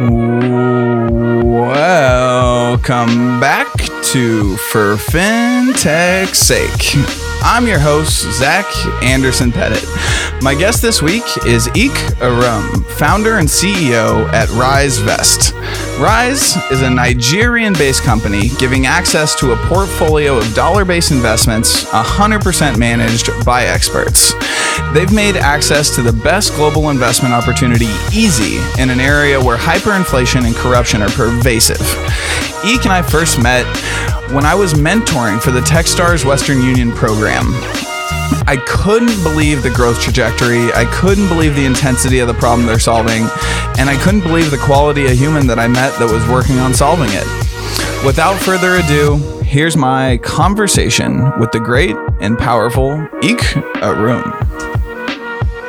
Welcome back to For FinTech's Sake. I'm your host, Zach Anderson Pettit. My guest this week is Eke Urum, founder and CEO at RiseVest. Rise is a Nigerian based company giving access to a portfolio of dollar based investments 100% managed by experts. They've made access to the best global investment opportunity easy in an area where hyperinflation and corruption are pervasive. Eke and I first met when I was mentoring for the Techstars Western Union program. I couldn't believe the growth trajectory. I couldn't believe the intensity of the problem they're solving. And I couldn't believe the quality of human that I met that was working on solving it. Without further ado, here's my conversation with the great and powerful Eke Urum.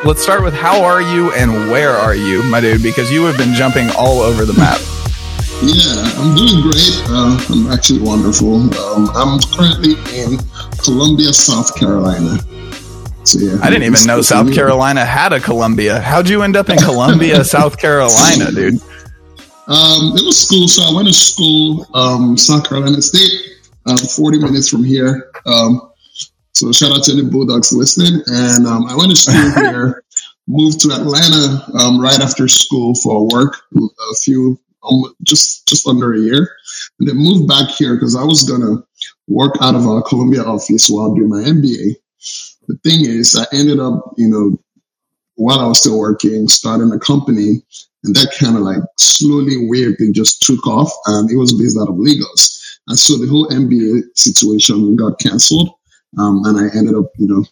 Let's start with how are you and where are you, my dude? Because you have been jumping all over the map. Yeah, I'm doing great. Uh, I'm actually wonderful. Um, I'm currently in Columbia, South Carolina. So yeah, I didn't even know South Carolina had a Columbia. How'd you end up in Columbia, South Carolina, dude? Um, it was school. So I went to school, um, South Carolina State, uh, 40 minutes from here. Um, so shout out to any Bulldogs listening. And um, I went to school here, moved to Atlanta um, right after school for work, a few, um, just just under a year, and then moved back here because I was gonna work out of a Columbia office while doing my MBA the thing is, I ended up, you know, while I was still working, starting a company, and that kind of like slowly, weirdly just took off, and it was based out of Lagos. And so the whole MBA situation got canceled, um, and I ended up, you know,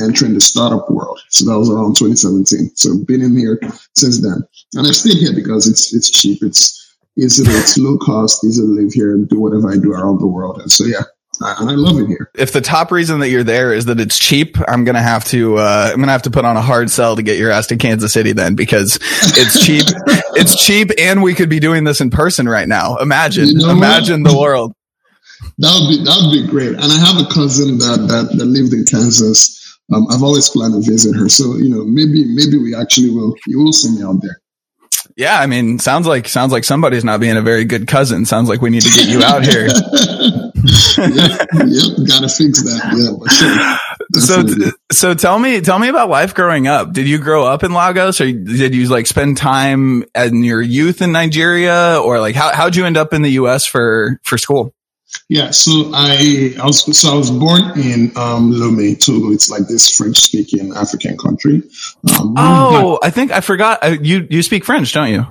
entering the startup world. So that was around 2017. So been in here since then, and I stayed here because it's it's cheap, it's easy, it's low cost, easy to live here and do whatever I do around the world. And so yeah, and I love it here. If the top reason that you're there is that it's cheap, I'm gonna have to uh, I'm gonna have to put on a hard sell to get your ass to Kansas City then because it's cheap. it's cheap, and we could be doing this in person right now. Imagine, you know imagine what? the world. That would be that would be great. And I have a cousin that that, that lived in Kansas. Um, I've always planned to visit her, so you know maybe maybe we actually will. You will see me out there. Yeah, I mean, sounds like sounds like somebody's not being a very good cousin. Sounds like we need to get you out here. yep, yep, gotta fix that. Yeah, sure. So, so tell me, tell me about life growing up. Did you grow up in Lagos, or did you like spend time in your youth in Nigeria, or like how how'd you end up in the U.S. for for school? Yeah, so I, I was so I was born in um, Lomé, Togo. It's like this French-speaking African country. Um, oh, I think I forgot. Uh, you you speak French, don't you?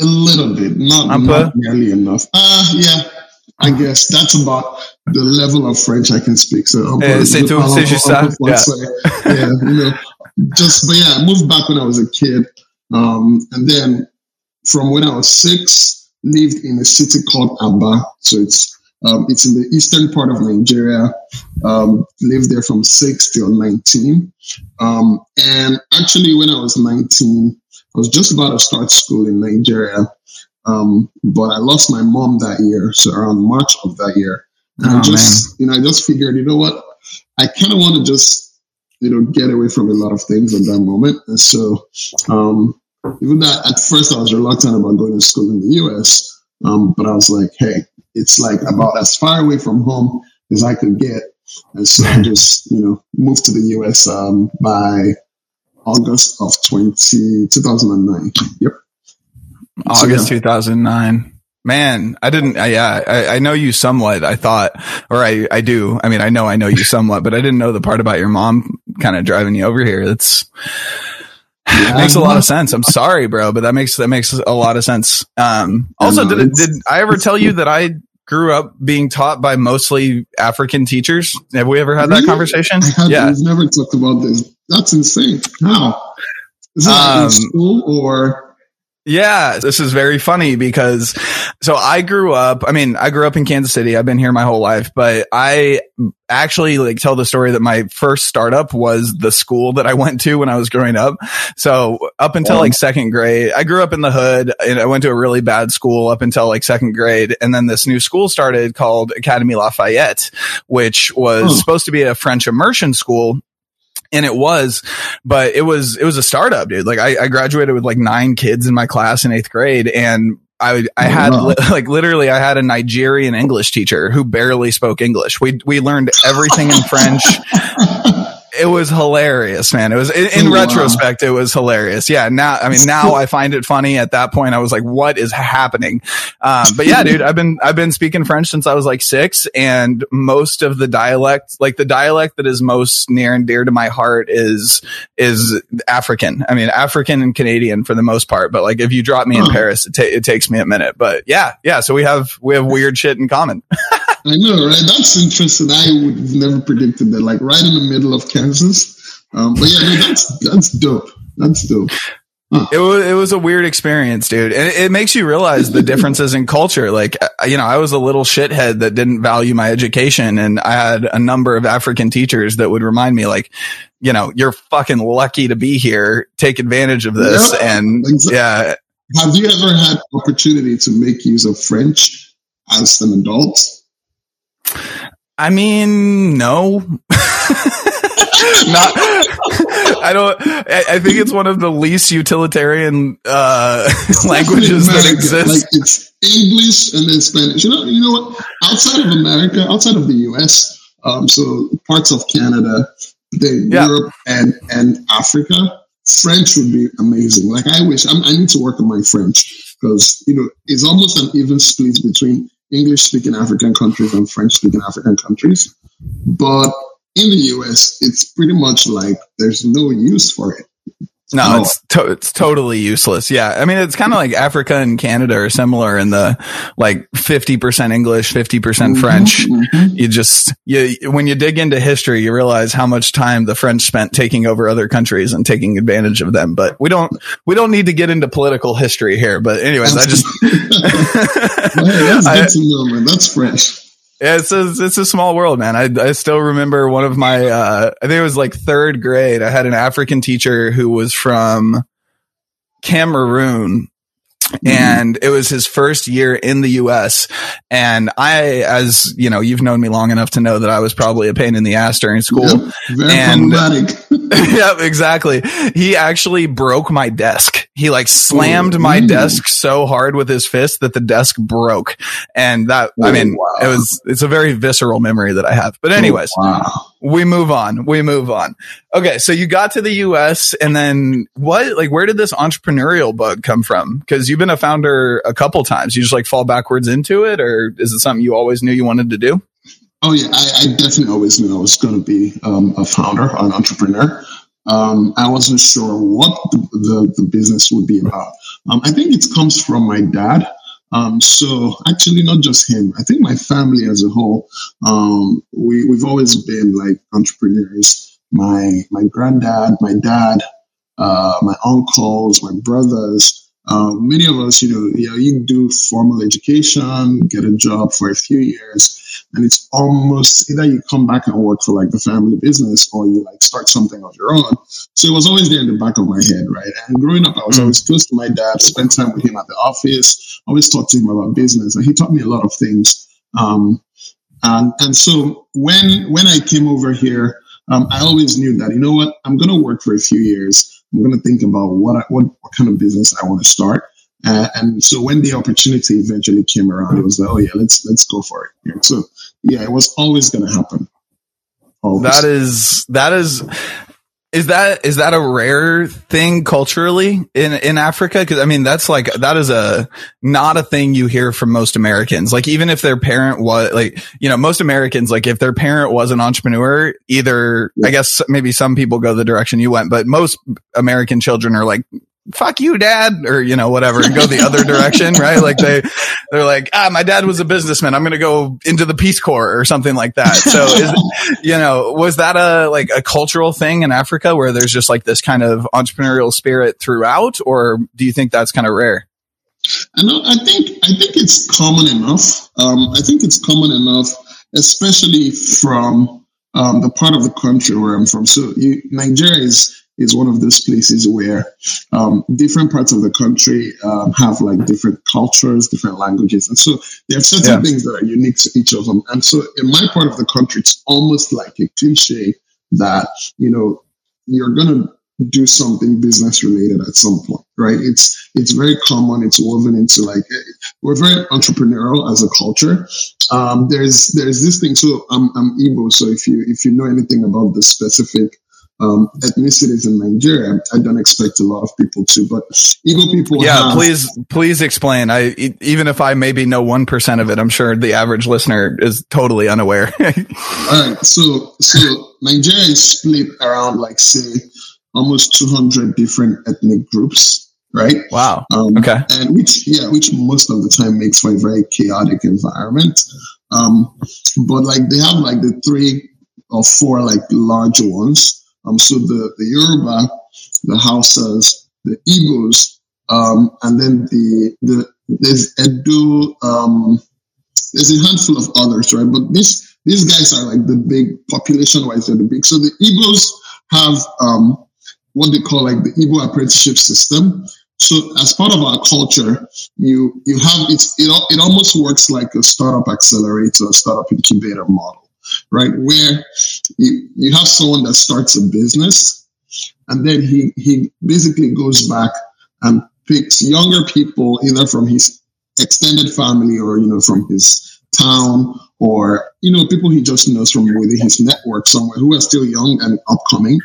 A little bit, not, not nearly enough. Uh yeah, I guess that's about the level of French I can speak. So, uh, c'est tout, c'est juste ça. Yeah. yeah, you know, just but yeah, I moved back when I was a kid, um, and then from when I was six, lived in a city called Aba. So it's um, it's in the eastern part of Nigeria. Um, lived there from six till 19. Um, and actually, when I was 19, I was just about to start school in Nigeria. Um, but I lost my mom that year, so around March of that year. And oh, I just, man. you know, I just figured, you know what? I kind of want to just, you know, get away from a lot of things at that moment. And so, um, even that at first I was reluctant about going to school in the US, um, but I was like, hey, it's like about as far away from home as I could get. And so I just, you know, moved to the US um, by August of 20, 2009. Yep. August so, yeah. 2009. Man, I didn't, I, yeah, I, I, know you somewhat. I thought, or I, I do. I mean, I know I know you somewhat, but I didn't know the part about your mom kind of driving you over here. It's, yeah, makes a lot of sense. I'm sorry, bro, but that makes that makes a lot of sense. Um, also, did did I ever tell you that I grew up being taught by mostly African teachers? Have we ever had really? that conversation? yeah, we've never talked about this. That's insane. How? Is that um, in school or? Yeah, this is very funny because so I grew up, I mean, I grew up in Kansas City. I've been here my whole life, but I actually like tell the story that my first startup was the school that I went to when I was growing up. So up until like second grade, I grew up in the hood and I went to a really bad school up until like second grade. And then this new school started called Academy Lafayette, which was hmm. supposed to be a French immersion school and it was, but it was, it was a startup, dude. Like I, I graduated with like nine kids in my class in eighth grade and I, I had li- like literally I had a Nigerian English teacher who barely spoke English. We, we learned everything in French. It was hilarious, man. It was in, in wow. retrospect, it was hilarious. Yeah. Now, I mean, now I find it funny. At that point, I was like, what is happening? Um, but yeah, dude, I've been, I've been speaking French since I was like six and most of the dialect, like the dialect that is most near and dear to my heart is, is African. I mean, African and Canadian for the most part. But like, if you drop me in Paris, it, ta- it takes me a minute, but yeah, yeah. So we have, we have weird shit in common. I know, right? That's interesting. I would have never predicted that. Like right in the middle of Kansas. Um, but yeah, no, that's that's dope. That's dope. Huh. It was it was a weird experience, dude, and it, it makes you realize the differences in culture. Like, uh, you know, I was a little shithead that didn't value my education, and I had a number of African teachers that would remind me, like, you know, you're fucking lucky to be here. Take advantage of this, yeah, and exactly. yeah. Have you ever had opportunity to make use of French as an adult? I mean, no. Not, I don't, I, I, think it's one of the least utilitarian, uh, languages that exist. Like it's English and then Spanish. You know, you know what? Outside of America, outside of the US, um, so parts of Canada, the yeah. Europe and, and Africa, French would be amazing. Like I wish, I'm, I need to work on my French because, you know, it's almost an even split between English speaking African countries and French speaking African countries. But in the US, it's pretty much like there's no use for it. No, it's to- it's totally useless. Yeah, I mean it's kind of like Africa and Canada are similar in the like fifty percent English, fifty percent mm-hmm, French. Mm-hmm. You just you when you dig into history, you realize how much time the French spent taking over other countries and taking advantage of them. But we don't we don't need to get into political history here. But anyways, I just that's I, good to know, man. That's French. Yeah, it's a, it's a small world, man. I, I still remember one of my, uh, I think it was like third grade. I had an African teacher who was from Cameroon Mm-hmm. and it was his first year in the US. And I, as you know, you've known me long enough to know that I was probably a pain in the ass during school. Yep, and yeah, exactly. He actually broke my desk. He like slammed Ooh, my mm. desk so hard with his fist that the desk broke. And that, I mean, wow. it was, it's a very visceral memory that I have. But anyways, wow we move on. We move on. Okay. So you got to the US and then what, like, where did this entrepreneurial bug come from? Cause you've been a founder a couple times. You just like fall backwards into it or is it something you always knew you wanted to do? Oh yeah. I, I definitely always knew I was going to be um, a founder, an entrepreneur. Um, I wasn't sure what the, the, the business would be about. Um, I think it comes from my dad. Um, so actually, not just him. I think my family as a whole, um, we we've always been like entrepreneurs. My my granddad, my dad, uh, my uncles, my brothers. Uh, many of us, you know, you know, you do formal education, get a job for a few years, and it's almost either you come back and work for like the family business or you like start something of your own. So it was always there in the back of my head, right? And growing up, I was mm. always close to my dad, spent time with him at the office, always talked to him about business, and he taught me a lot of things. Um, and and so when when I came over here, um, I always knew that you know what, I'm going to work for a few years. I'm going to think about what I, what what kind of business I want to start. Uh, and so when the opportunity eventually came around, it was like, oh yeah, let's let's go for it. So yeah, it was always going to happen. Always. That is that is is that is that a rare thing culturally in in Africa? Because I mean, that's like that is a not a thing you hear from most Americans. Like even if their parent was like you know most Americans like if their parent was an entrepreneur, either yeah. I guess maybe some people go the direction you went, but most American children are like fuck you, dad, or, you know, whatever, and go the other direction, right? Like they, they're like, ah, my dad was a businessman. I'm going to go into the Peace Corps or something like that. So, is, you know, was that a, like a cultural thing in Africa where there's just like this kind of entrepreneurial spirit throughout, or do you think that's kind of rare? I know, I think, I think it's common enough. Um, I think it's common enough, especially from, um, the part of the country where I'm from. So you, Nigeria is, is one of those places where um, different parts of the country um, have like different cultures, different languages, and so there are certain yeah. things that are unique to each of them. And so, in my part of the country, it's almost like a cliche that you know you're gonna do something business related at some point, right? It's it's very common. It's woven into like we're very entrepreneurial as a culture. Um, there's there's this thing. So I'm I'm Igbo. So if you if you know anything about the specific um, ethnicities in Nigeria. I don't expect a lot of people to, but Igbo people. Yeah, have, please, please explain. I even if I maybe know one percent of it, I'm sure the average listener is totally unaware. All right, so so Nigeria is split around like say almost 200 different ethnic groups. Right. Wow. Um, okay. And which, yeah, which most of the time makes for a very chaotic environment. Um, but like they have like the three or four like larger ones um, so the, the Yoruba, the Hausas, the Igbos, um, and then the, the, there's Edo, um, there's a handful of others, right? But these, these guys are like the big population wise, they're the big. So the Igbos have, um, what they call like the Igbo apprenticeship system. So as part of our culture, you, you have, it's, it, it almost works like a startup accelerator, startup incubator model right? Where you, you have someone that starts a business and then he, he basically goes back and picks younger people either from his extended family or, you know, from his town or, you know, people he just knows from within his network somewhere who are still young and upcoming.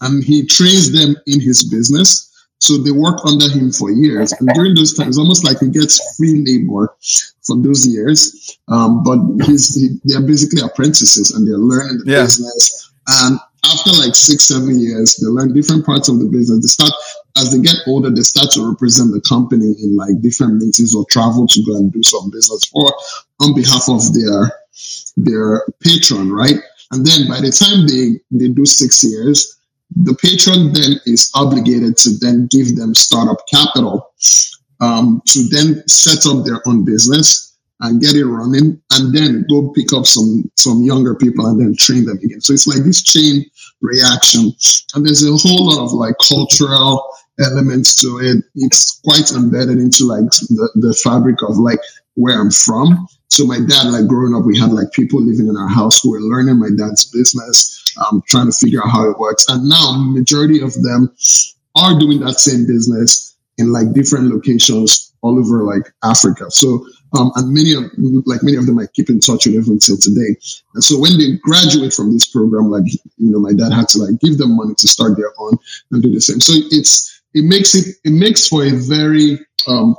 And he trains them in his business so they work under him for years. And during those times, almost like he gets free labor for those years. Um, but he's, he, they're basically apprentices and they're learning the yeah. business. And after like six, seven years, they learn different parts of the business. They start, as they get older, they start to represent the company in like different meetings or travel to go and do some business for on behalf of their, their patron, right? And then by the time they, they do six years, the patron then is obligated to then give them startup capital um, to then set up their own business and get it running and then go pick up some some younger people and then train them again. So it's like this chain reaction and there's a whole lot of like cultural elements to it. It's quite embedded into like the, the fabric of like where i'm from so my dad like growing up we had like people living in our house who were learning my dad's business um, trying to figure out how it works. And now majority of them are doing that same business in like different locations all over like Africa. So, um, and many of, like many of them I keep in touch with even until today. And so when they graduate from this program, like, you know, my dad had to like give them money to start their own and do the same. So it's, it makes it, it makes for a very, um,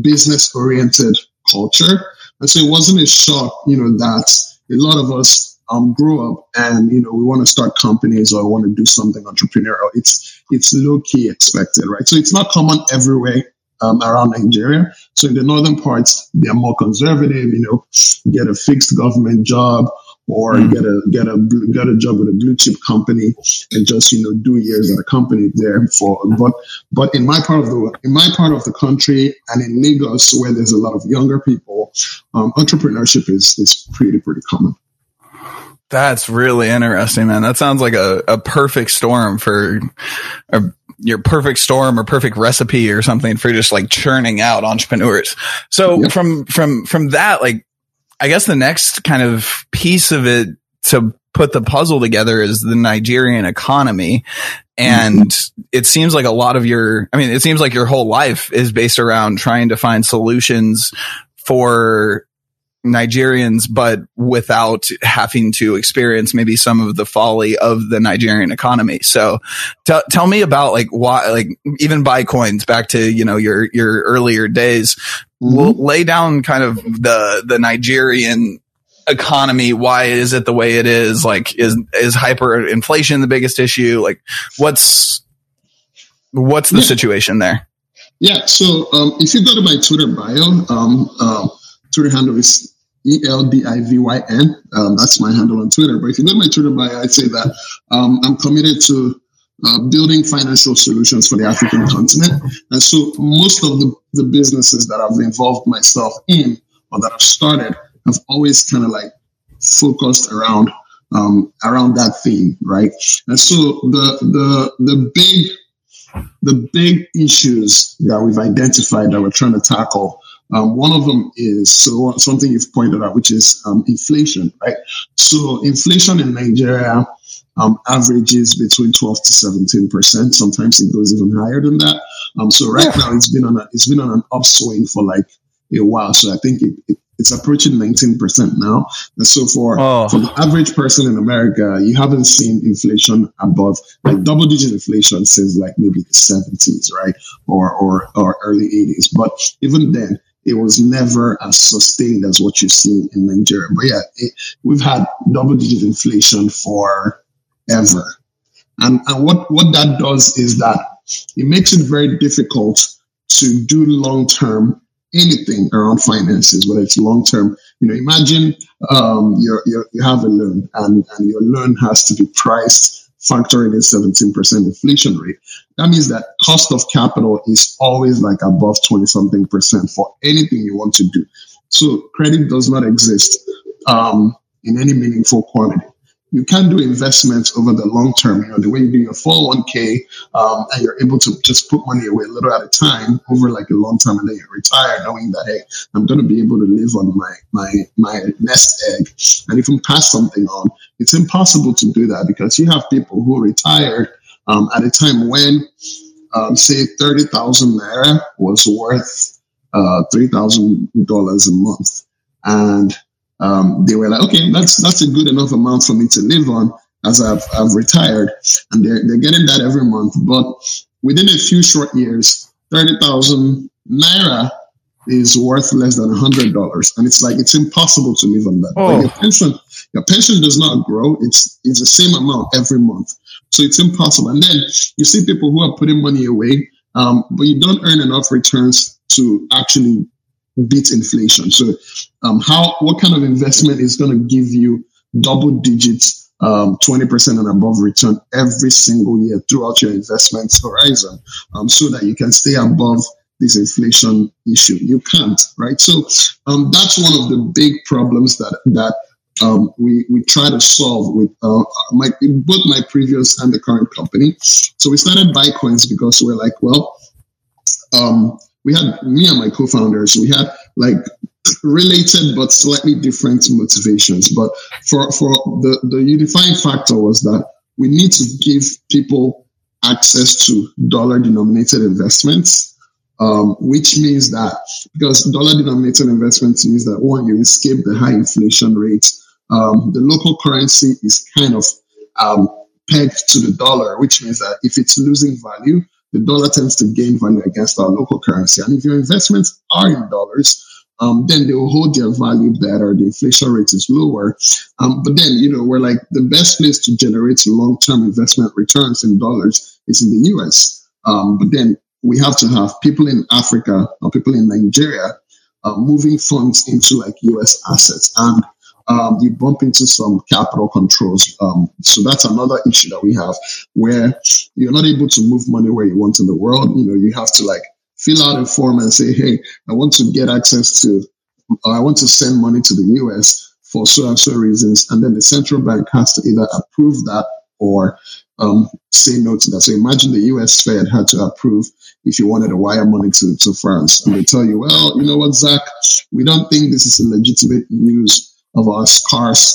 business oriented culture. And so it wasn't a shock, you know, that a lot of us um, grow up and you know we want to start companies or want to do something entrepreneurial. It's it's low key expected right? So it's not common everywhere um, around Nigeria. So in the northern parts they're more conservative you know get a fixed government job or mm. get a get a get a job with a blue chip company and just you know do years at a company there for but but in my part of the in my part of the country and in Lagos where there's a lot of younger people um, entrepreneurship is is pretty pretty common that's really interesting, man. That sounds like a, a perfect storm for a, your perfect storm or perfect recipe or something for just like churning out entrepreneurs. So from, from, from that, like, I guess the next kind of piece of it to put the puzzle together is the Nigerian economy. And it seems like a lot of your, I mean, it seems like your whole life is based around trying to find solutions for Nigerians, but without having to experience maybe some of the folly of the Nigerian economy. So t- tell me about like why, like even buy coins back to, you know, your, your earlier days. Mm-hmm. We'll lay down kind of the, the Nigerian economy. Why is it the way it is? Like, is, is hyperinflation the biggest issue? Like what's, what's the yeah. situation there? Yeah. So, um, if you go to my Twitter bio, um, um, Twitter handle is E L D I V Y N. Um, that's my handle on Twitter. But if you go to my Twitter bio, I'd say that um, I'm committed to uh, building financial solutions for the African continent. And so most of the, the businesses that I've involved myself in or that I've started have always kind of like focused around um, around that theme, right? And so the the the big the big issues that we've identified that we're trying to tackle Um, one of them is so something you've pointed out, which is um, inflation, right? So inflation in Nigeria um, averages between 12 to 17 percent. Sometimes it goes even higher than that. Um, so right now it's been on a, it's been on an upswing for like a while. So I think it, it, it's approaching 19% now. And so for, oh. for the average person in America, you haven't seen inflation above like double digit inflation since like maybe the 70s, right? Or, or, or early 80s. But even then, it was never as sustained as what you see in Nigeria. But yeah, it, we've had double digit inflation for ever. And, and what, what that does is that it makes it very difficult to do long term anything around finances, whether it's long term. You know, imagine um, you're, you have a loan and, and your loan has to be priced factoring in 17% inflation rate. That means that cost of capital is always like above 20 something percent for anything you want to do. So credit does not exist um, in any meaningful quantity you can do investments over the long term. You know, the way you do your 401k, um, and you're able to just put money away a little at a time over like a long time, and then you retire, knowing that hey, I'm going to be able to live on my my my nest egg, and you pass something on, it's impossible to do that because you have people who retired um, at a time when, um, say, thirty thousand naira was worth uh, three thousand dollars a month, and um, they were like, okay, that's that's a good enough amount for me to live on as I've, I've retired, and they're they're getting that every month. But within a few short years, thirty thousand naira is worth less than a hundred dollars, and it's like it's impossible to live on that. Oh. But your pension, your pension does not grow; it's it's the same amount every month, so it's impossible. And then you see people who are putting money away, um, but you don't earn enough returns to actually beat inflation. So, um, how what kind of investment is going to give you double digits, um, 20% and above return every single year throughout your investment horizon, um, so that you can stay above this inflation issue? You can't, right? So, um, that's one of the big problems that that um, we we try to solve with uh, my both my previous and the current company. So we started Bitcoins because we're like, well, um, we had me and my co-founders, we had like related but slightly different motivations. But for, for the, the unifying factor was that we need to give people access to dollar denominated investments. Um, which means that because dollar denominated investments means that one, you escape the high inflation rate. Um, the local currency is kind of um, pegged to the dollar, which means that if it's losing value, the dollar tends to gain value against our local currency. And if your investments are in dollars, um, then they will hold their value better. The inflation rate is lower. Um, but then, you know, we're like the best place to generate long-term investment returns in dollars is in the US. Um, but then we have to have people in Africa or people in Nigeria uh, moving funds into like US assets. And um, you bump into some capital controls. Um, so that's another issue that we have where you're not able to move money where you want in the world. You know, you have to like fill out a form and say, Hey, I want to get access to, I want to send money to the US for so and so reasons. And then the central bank has to either approve that or um, say no to that. So imagine the US Fed had to approve if you wanted to wire money to, to France. And they tell you, well, you know what, Zach, we don't think this is a legitimate use of our scarce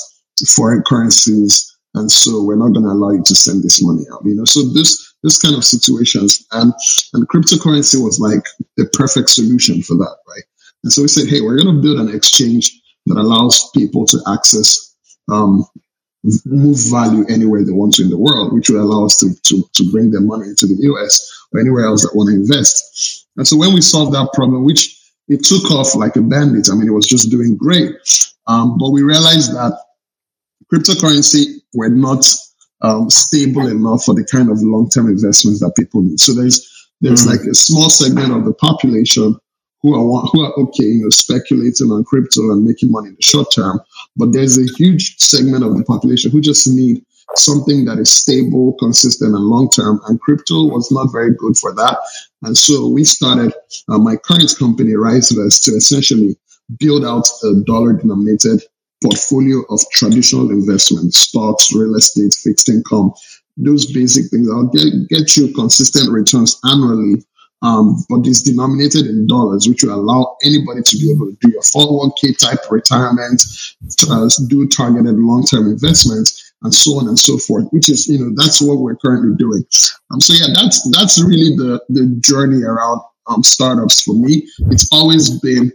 foreign currencies. And so we're not going to allow you to send this money out. You know, so this this kind of situations and and cryptocurrency was like the perfect solution for that, right? And so we said, hey, we're going to build an exchange that allows people to access um, move value anywhere they want to in the world, which will allow us to, to, to bring their money into the US or anywhere else that want to invest. And so when we solved that problem, which it took off like a bandit, I mean, it was just doing great. Um, but we realized that cryptocurrency were not um, stable enough for the kind of long-term investments that people need. So there's there's mm. like a small segment of the population who are who are okay, you know, speculating on crypto and making money in the short term. But there's a huge segment of the population who just need something that is stable, consistent, and long term. And crypto was not very good for that. And so we started uh, my current company, RiseVest, to essentially build out a dollar denominated portfolio of traditional investments, stocks, real estate, fixed income, those basic things. I'll get, get you consistent returns annually um, but it's denominated in dollars, which will allow anybody to be able to do your 401k type retirement, uh, do targeted long term investments, and so on and so forth. Which is, you know, that's what we're currently doing. Um, so yeah, that's that's really the the journey around um, startups for me. It's always been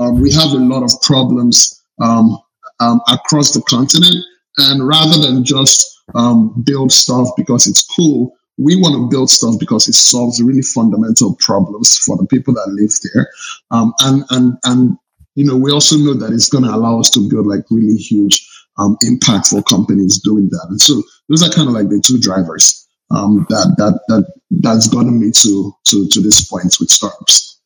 um, we have a lot of problems um, um, across the continent, and rather than just um, build stuff because it's cool, we want to build stuff because it solves really fundamental problems for the people that live there. Um, and, and, and, you know, we also know that it's going to allow us to build like really huge, um, impactful companies doing that. And so those are kind of like the two drivers, that, that, that, that's gotten me to, to, to this point with startups.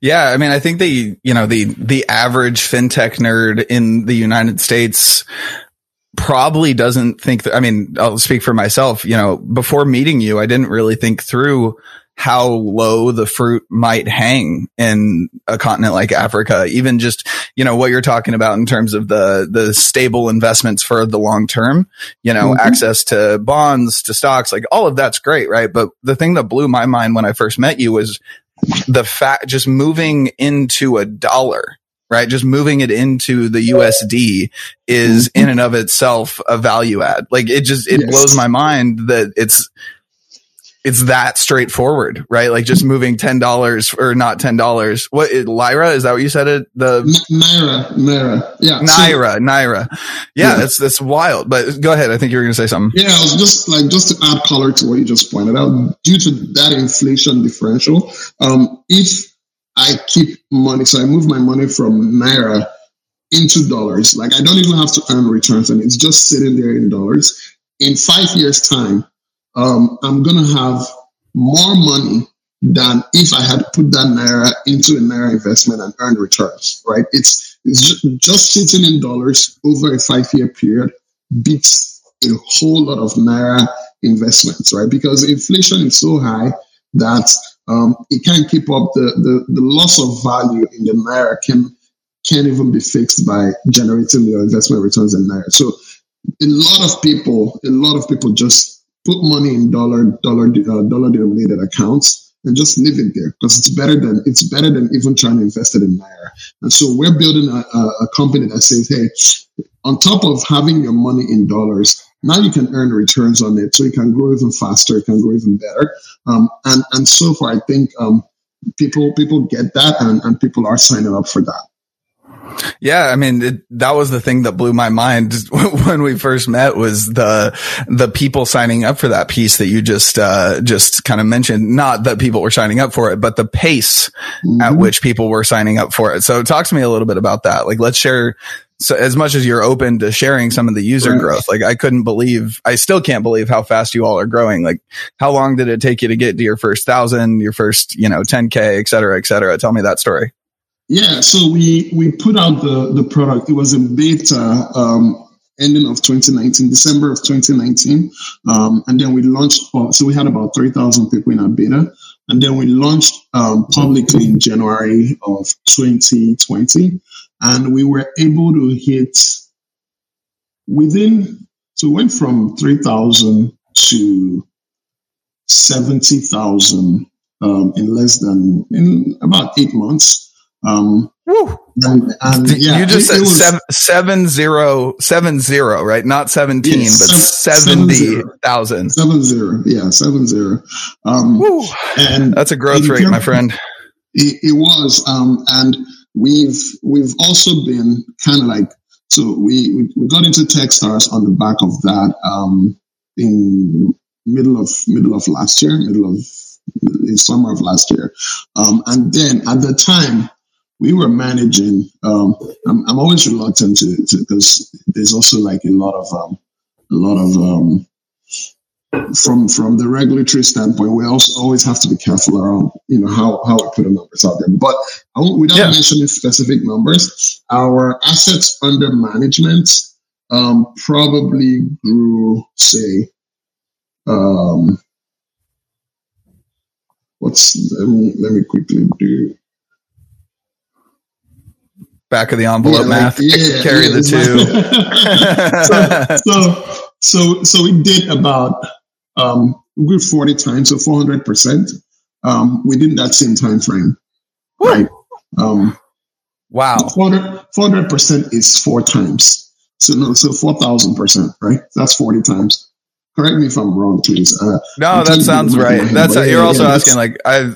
Yeah, I mean, I think the you know the the average fintech nerd in the United States probably doesn't think that, I mean, I'll speak for myself, you know, before meeting you, I didn't really think through how low the fruit might hang in a continent like Africa. Even just, you know, what you're talking about in terms of the, the stable investments for the long term, you know, mm-hmm. access to bonds, to stocks, like all of that's great. Right. But the thing that blew my mind when I first met you was the fact just moving into a dollar right? Just moving it into the USD is mm-hmm. in and of itself a value add. Like it just, it yes. blows my mind that it's, it's that straightforward, right? Like just moving ten dollars or not ten dollars. What Lyra is that what you said? It the Naira, Naira, yeah, Naira, so, Naira. Yeah, yeah, that's that's wild. But go ahead. I think you were going to say something. Yeah, I was just like just to add color to what you just pointed out. Due to that inflation differential, um, if I keep money. So I move my money from Naira into dollars. Like I don't even have to earn returns and it's just sitting there in dollars. In five years time, um, I'm going to have more money than if I had put that Naira into a Naira investment and earned returns, right? It's, it's just, sitting in dollars over a five year period beats a whole lot of Naira investments, right? Because inflation is so high that um, it can't keep up the, the, the loss of value in the naira can can't even be fixed by generating your investment returns in naira. So a lot of people, a lot of people just put money in dollar dollar uh, dollar denominated accounts and just leave it there because it's better than it's better than even trying to invest it in naira. And so we're building a, a, company that says, hey, on top of having your money in dollars, now you can earn returns on it, so you can grow even faster, it can grow even better. Um, and and so far, I think um, people people get that, and, and people are signing up for that. Yeah, I mean it, that was the thing that blew my mind when we first met was the the people signing up for that piece that you just uh, just kind of mentioned. Not that people were signing up for it, but the pace mm-hmm. at which people were signing up for it. So talk to me a little bit about that. Like, let's share so as much as you're open to sharing some of the user right. growth, like I couldn't believe, I still can't believe how fast you all are growing. Like how long did it take you to get to your first thousand, your first, you know, 10k, et cetera, et cetera? Tell me that story. Yeah. So we, we put out the, the product. It was a beta, um, ending of 2019, December of 2019. Um, and then we launched, so we had about 3,000 people in our beta. And then we launched um, publicly in January of 2020 and we were able to hit within so went from 3000 to 70,000 um, in less than in about eight months. Um, and, and yeah, you just it, said it seven, seven zero seven zero, right? Not seventeen, yeah, but seventy thousand. Seven zero, yeah, seven zero. Um, and that's a growth rate, my friend. It, it was, um, and we've we've also been kind of like so we, we, we got into Techstars on the back of that um, in middle of middle of last year, middle of in summer of last year, um, and then at the time we were managing. Um, I'm, I'm always reluctant to because there's also like a lot of um, a lot of um, from from the regulatory standpoint, we also always have to be careful around you know how how we put the numbers out there. But without yeah. mentioning specific numbers, our assets under management um, probably grew, say, um, what's let me let me quickly do back of the envelope yeah, math. Like, yeah, carry yeah, the two. so, so so so we did about um, we grew 40 times, so 400%. um, within that same time frame. Right. Um, wow. 400 percent is four times. So no, so four thousand percent, right? That's forty times. Correct me if I'm wrong, please. Uh, no, that sounds right. That's you're yeah, also yeah, asking like I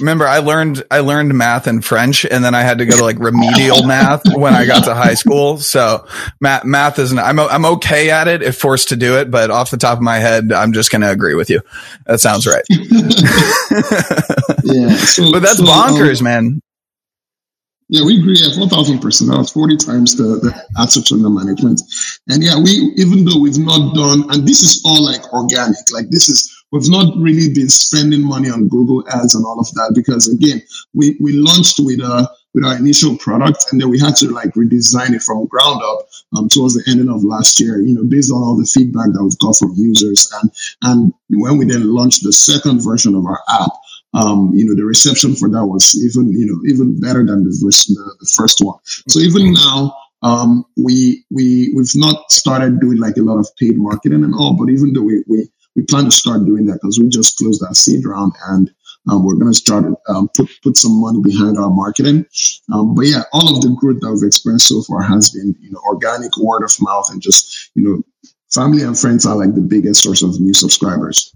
remember I learned I learned math and French, and then I had to go to like remedial math when I got to high school. So math math isn't I'm I'm okay at it if forced to do it, but off the top of my head, I'm just going to agree with you. That sounds right. yeah, so, but that's so, bonkers, um, man. Yeah, we agree at 4,000%. That's 40 times the, the assets under management. And yeah, we, even though we've not done, and this is all like organic, like this is, we've not really been spending money on Google ads and all of that because again, we, we launched with, uh, with our initial product and then we had to like redesign it from ground up um, towards the ending of last year you know based on all the feedback that we've got from users and and when we then launched the second version of our app um, you know, the reception for that was even, you know, even better than the, first, the, the first one. So even now, um, we, we, we've not started doing like a lot of paid marketing and all, but even though we, we, we plan to start doing that because we just closed that seed round and um, we're going to start um, put put some money behind our marketing. Um, but yeah, all of the growth that we've experienced so far has been you know organic word of mouth and just you know family and friends are like the biggest source of new subscribers.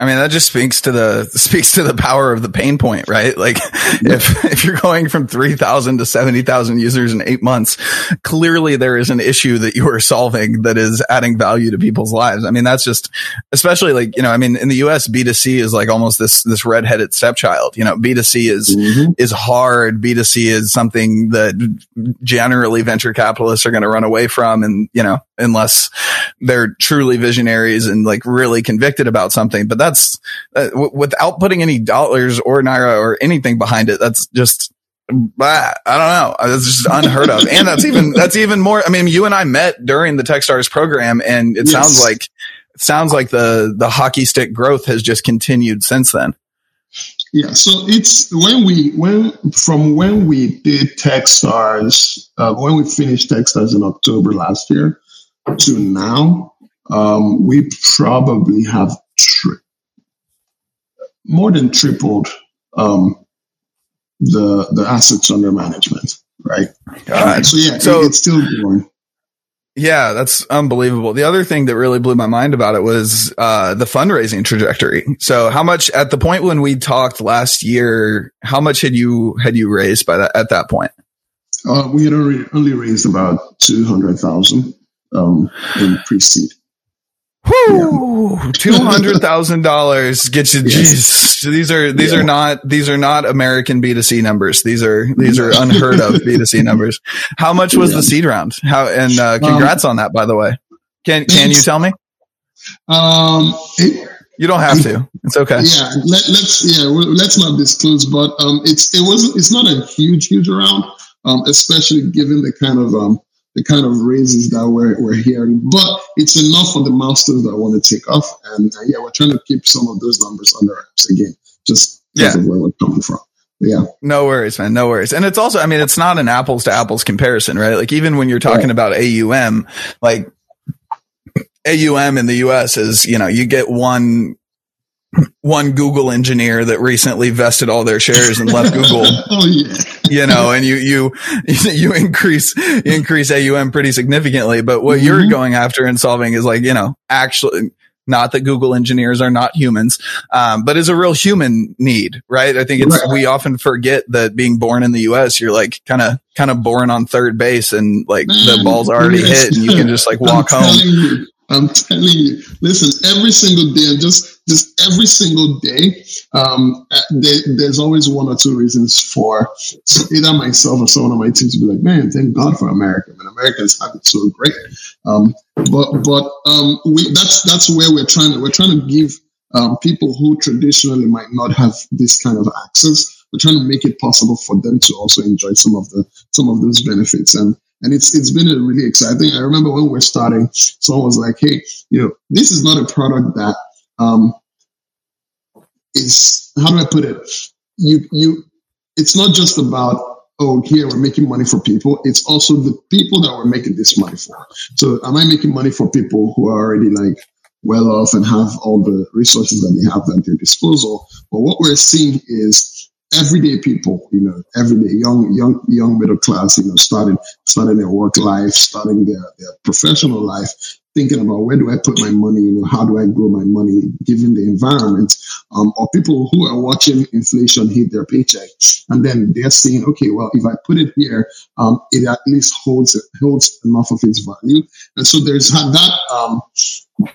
I mean, that just speaks to the speaks to the power of the pain point, right? Like, if if you're going from three thousand to seventy thousand users in eight months, clearly there is an issue that you are solving that is adding value to people's lives. I mean, that's just, especially like you know, I mean, in the U.S., B 2 C is like almost this this redheaded stepchild. You know, B 2 C is mm-hmm. is hard. B 2 C is something that generally venture capitalists are going to run away from, and you know, unless they're truly visionaries and like really convicted about something. But that's uh, w- without putting any dollars or naira or anything behind it. That's just I don't know. It's just unheard of. And that's even, that's even more. I mean, you and I met during the Techstars program and it yes. sounds like, it sounds like the, the hockey stick growth has just continued since then. Yeah. So it's when we, when, from when we did Techstars, uh, when we finished Techstars in October last year, to now, um, we probably have tri- more than tripled um, the the assets under management. Right. God. So yeah, so, it's still growing. Yeah, that's unbelievable. The other thing that really blew my mind about it was uh, the fundraising trajectory. So, how much at the point when we talked last year? How much had you had you raised by that at that point? Uh, we had already, only raised about two hundred thousand um, in pre-seed. Whoo! Two hundred thousand dollars gets you. Yes. these are these yeah. are not these are not American B two C numbers. These are these are unheard of B two C numbers. How much was yeah. the seed round? How and uh, um, congrats um, on that, by the way. Can can you tell me? Um, it, you don't have to. It's okay. Yeah, let, us yeah let's not disclose, but um, it's it wasn't it's not a huge huge round, um, especially given the kind of um the kind of raises that we're, we're hearing. But it's enough for the milestones that I want to take off. And uh, yeah, we're trying to keep some of those numbers under wraps again, just because yeah. of where we're coming from. yeah. No worries, man. No worries. And it's also, I mean, it's not an apples to apples comparison, right? Like even when you're talking right. about AUM, like AUM in the US is, you know, you get one one Google engineer that recently vested all their shares and left Google. oh yeah. You know, and you you you increase you increase AUM pretty significantly, but what mm-hmm. you're going after and solving is like, you know, actually not that Google engineers are not humans, um, but is a real human need, right? I think it's, right. we often forget that being born in the US, you're like kind of, kind of born on third base and like Man, the ball's already hit and you can just like walk home. I'm telling you, listen, every single day, and just just every single day, um, there, there's always one or two reasons for either myself or someone on my team to be like, man, thank God for America. Man, Americans have it so great. Um, but but um, we, that's that's where we're trying to we're trying to give um, people who traditionally might not have this kind of access. We're trying to make it possible for them to also enjoy some of the some of those benefits and and it's it's been a really exciting. I remember when we are starting, someone was like, "Hey, you know, this is not a product that um, is how do I put it? You you, it's not just about oh here we're making money for people. It's also the people that we're making this money for. So am I making money for people who are already like well off and have all the resources that they have at their disposal. But what we're seeing is everyday people, you know, everyday young, young, young middle class, you know, starting, starting their work life, starting their, their professional life, thinking about where do I put my money, you know, how do I grow my money given the environment, um, or people who are watching inflation hit their paycheck, and then they're saying, okay, well, if I put it here, um, it at least holds holds enough of its value, and so there's that um,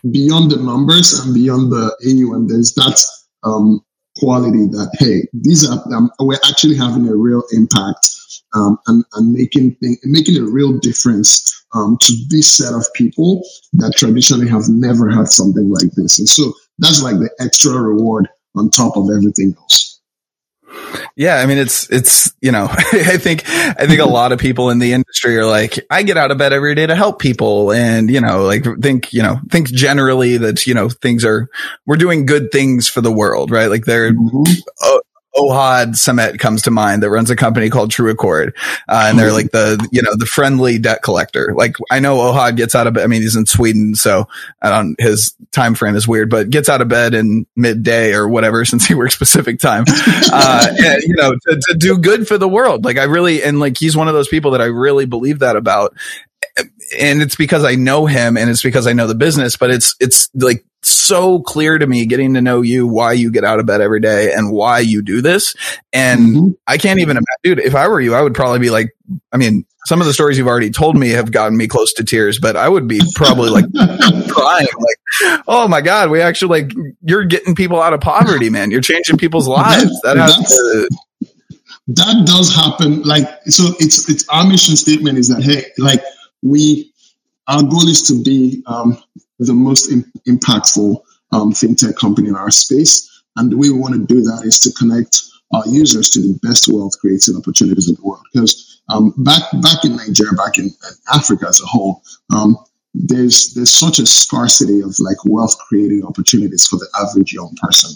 beyond the numbers and beyond the AUM, there's that um, quality that hey, these are um, we're actually having a real impact um, and, and making thing, making a real difference um, to this set of people that traditionally have never had something like this. And so that's like the extra reward on top of everything else. Yeah, I mean it's it's you know I think I think a lot of people in the industry are like I get out of bed every day to help people and you know like think you know think generally that you know things are we're doing good things for the world right like they're mm-hmm. uh, Ohad Samet comes to mind that runs a company called TrueAccord. Uh, and they're like the, you know, the friendly debt collector. Like I know Ohad gets out of bed. I mean, he's in Sweden. So I don't, his time frame is weird, but gets out of bed in midday or whatever since he works Pacific time. Uh, and, you know, to, to do good for the world. Like I really, and like he's one of those people that I really believe that about and it's because I know him and it's because I know the business, but it's, it's like so clear to me getting to know you, why you get out of bed every day and why you do this. And mm-hmm. I can't even imagine, dude, if I were you, I would probably be like, I mean, some of the stories you've already told me have gotten me close to tears, but I would be probably like crying, like, oh my God, we actually like, you're getting people out of poverty, man. You're changing people's lives. That has to, that does happen. Like, so it's, it's our mission statement is that, hey, like we, our goal is to be um, the most in, impactful um, fintech company in our space. And the way we want to do that is to connect our users to the best wealth creating opportunities in the world. Because um, back back in Nigeria, back in, in Africa as a whole, um, there's there's such a scarcity of like wealth creating opportunities for the average young person.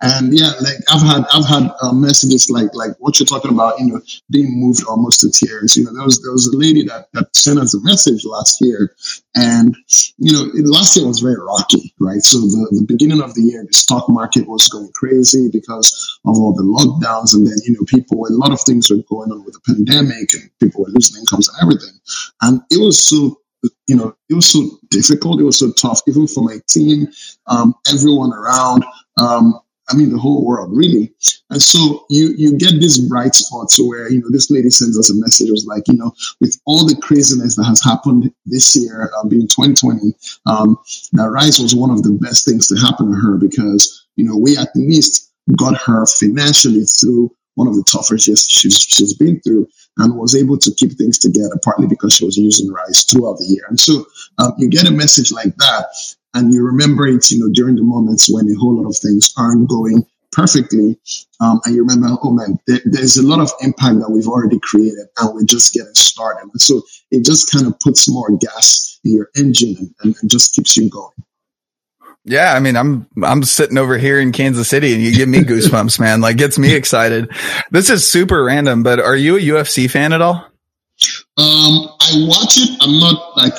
And yeah, like I've had I've had uh, messages like like what you're talking about, you know, being moved almost to tears. You know, there was there was a lady that, that sent us a message last year, and you know, last year was very rocky, right? So the, the beginning of the year, the stock market was going crazy because of all the lockdowns, and then you know, people a lot of things were going on with the pandemic, and people were losing incomes and everything, and it was so you know, it was so difficult. It was so tough, even for my team, um, everyone around. Um, I mean, the whole world, really. And so you you get these bright spots where you know this lady sends us a message. It was like, you know, with all the craziness that has happened this year, uh, being 2020, um, that Rise was one of the best things to happen to her because you know we at least got her financially through one of the toughest years she's she's been through and was able to keep things together partly because she was using Rise throughout the year. And so um, you get a message like that, and you remember it, you know, during the moments when a whole lot of things aren't going perfectly. Um, and you remember, oh man, there, there's a lot of impact that we've already created and we're just getting started. And so it just kind of puts more gas in your engine and, and just keeps you going. Yeah, I mean, I'm I'm sitting over here in Kansas City, and you give me goosebumps, man. Like, gets me excited. This is super random, but are you a UFC fan at all? Um, I watch it. I'm not like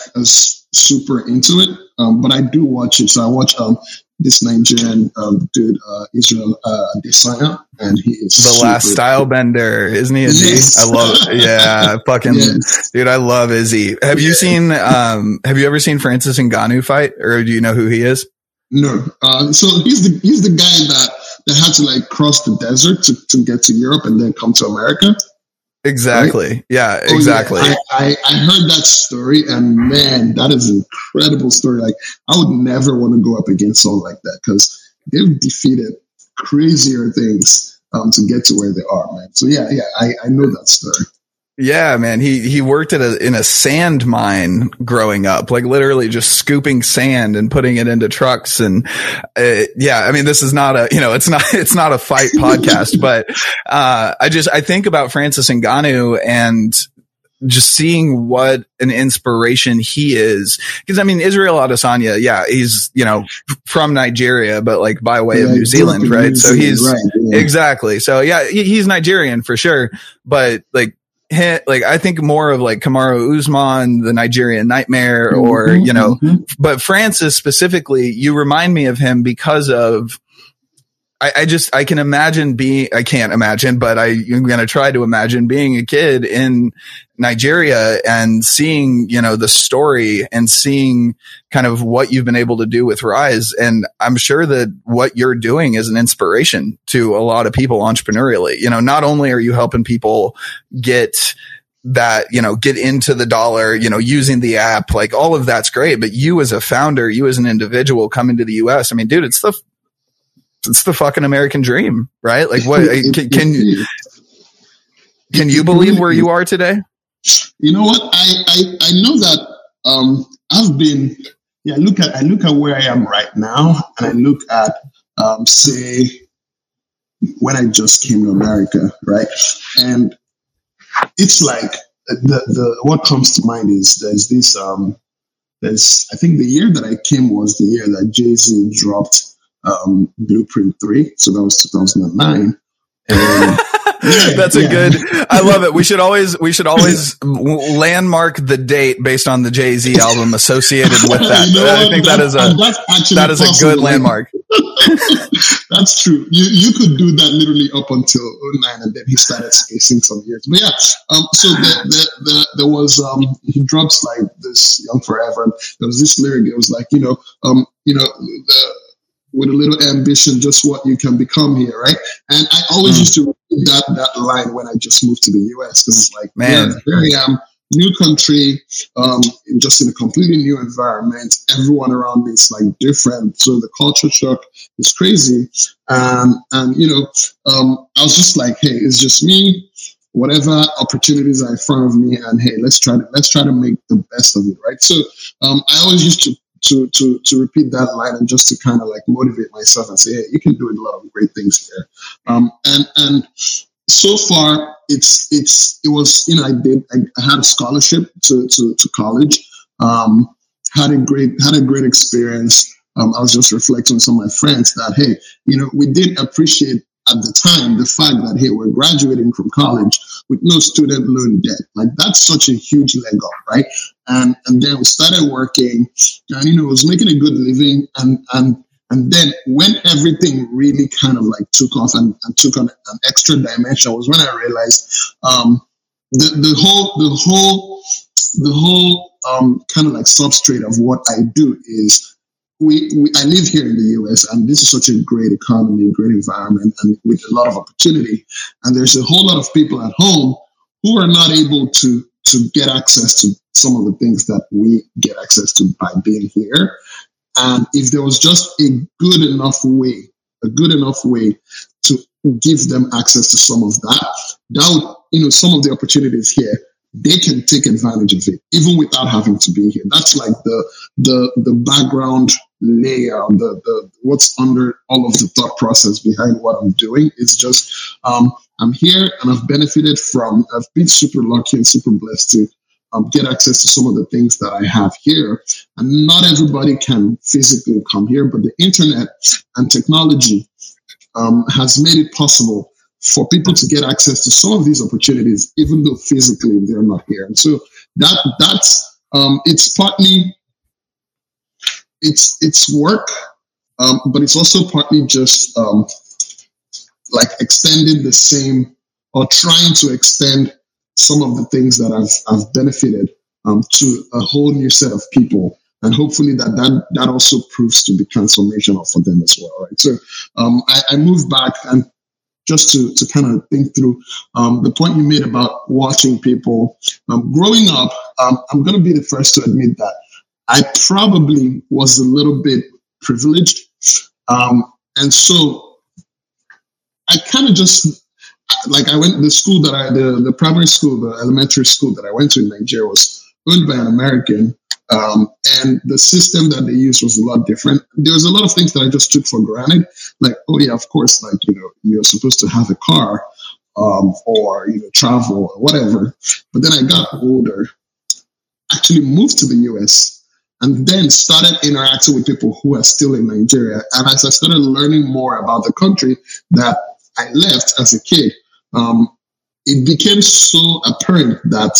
super into it, um, but I do watch it. So I watch um, this Nigerian um, dude, uh, Israel uh, and he is the last style bender, isn't he? Yes. I love, it. yeah, fucking yes. dude. I love Izzy. Have you seen? Um, have you ever seen Francis Ngannou fight, or do you know who he is? No. Uh, so he's the he's the guy that that had to like cross the desert to, to get to Europe and then come to America. Exactly. Right? Yeah, exactly. Oh, yeah. I, I, I, heard that story and man, that is an incredible story. Like I would never want to go up against someone like that because they've defeated crazier things um, to get to where they are, man. So yeah, yeah, I, I know that story. Yeah, man. He he worked at a in a sand mine growing up, like literally just scooping sand and putting it into trucks. And uh, yeah, I mean, this is not a you know, it's not it's not a fight podcast, but uh, I just I think about Francis Ngannou and just seeing what an inspiration he is. Because I mean, Israel Adesanya, yeah, he's you know from Nigeria, but like by way yeah, of New Zealand, right? New so he's right, yeah. exactly. So yeah, he's Nigerian for sure, but like hit like I think more of like Kamaru Usman, the Nigerian Nightmare, Mm-hmm, or you know, but Francis specifically, you remind me of him because of. I, I just I can imagine being I can't imagine, but I, I'm going to try to imagine being a kid in Nigeria and seeing you know the story and seeing kind of what you've been able to do with Rise, and I'm sure that what you're doing is an inspiration to a lot of people entrepreneurially. You know, not only are you helping people get that, you know, get into the dollar, you know, using the app, like all of that's great. But you as a founder, you as an individual coming to the US, I mean, dude, it's the, it's the fucking American dream, right? Like what can, can, can you believe where you are today? You know what? I, I, I know that, um, I've been, yeah, look at, I look at where I am right now and I look at, um, say, when I just came to America, right? And it's like the the what comes to mind is there's this um there's I think the year that I came was the year that Jay Z dropped um Blueprint Three, so that was 2009. And That's a yeah. good. I love it. We should always we should always landmark the date based on the Jay Z album associated with that. You know I think that is a that's actually that is a good landmark. That's true. You you could do that literally up until 09 and then he started spacing some years. But yeah, um, so the, the, the, there was um, he drops like this Young Forever. And there was this lyric. It was like you know um, you know the, with a little ambition, just what you can become here, right? And I always Mm. used to that that line when I just moved to the US because it's like Man. yeah, here I am. New country, um, just in a completely new environment. Everyone around me is like different, so the culture shock is crazy. Um, and you know, um, I was just like, hey, it's just me. Whatever opportunities are in front of me, and hey, let's try to let's try to make the best of it, right? So, um, I always used to to to to repeat that line and just to kind of like motivate myself and say, hey, you can do a lot of great things here. Um, and and so far, it's it's it was you know I did I, had a scholarship to to to college. Um, had a great had a great experience. Um, I was just reflecting on some of my friends that hey, you know, we did appreciate at the time the fact that hey, we're graduating from college with no student loan debt. Like that's such a huge leg up, right? And and then we started working, and you know, was making a good living, and and and then when everything really kind of like took off and, and took on an extra dimension was when I realized um, the the whole the whole the whole um, kind of like substrate of what I do is we, we I live here in the US and this is such a great economy, a great environment, and with a lot of opportunity. And there's a whole lot of people at home who are not able to to get access to some of the things that we get access to by being here. And if there was just a good enough way, a good enough way to give them access to some of that, that would, you know, some of the opportunities here, they can take advantage of it, even without having to be here. That's like the the the background layer, the the what's under all of the thought process behind what I'm doing. It's just um, I'm here and I've benefited from. I've been super lucky and super blessed to um, get access to some of the things that I have here. And not everybody can physically come here, but the internet and technology um, has made it possible for people to get access to some of these opportunities, even though physically they're not here. And so that that's um, it's partly it's it's work, um, but it's also partly just um, like extending the same or trying to extend some of the things that I've I've benefited um, to a whole new set of people, and hopefully that that that also proves to be transformational for them as well. Right. So um, I, I moved back and just to to kind of think through um, the point you made about watching people um, growing up. Um, I'm going to be the first to admit that I probably was a little bit privileged, um, and so I kind of just like I went the school that I the the primary school the elementary school that I went to in Nigeria was owned by an American um, and the system that they used was a lot different. There was a lot of things that I just took for granted, like oh yeah, of course, like you know you're supposed to have a car um, or you know travel or whatever. But then I got older, actually moved to the U.S. And then started interacting with people who are still in Nigeria. And as I started learning more about the country that I left as a kid, um, it became so apparent that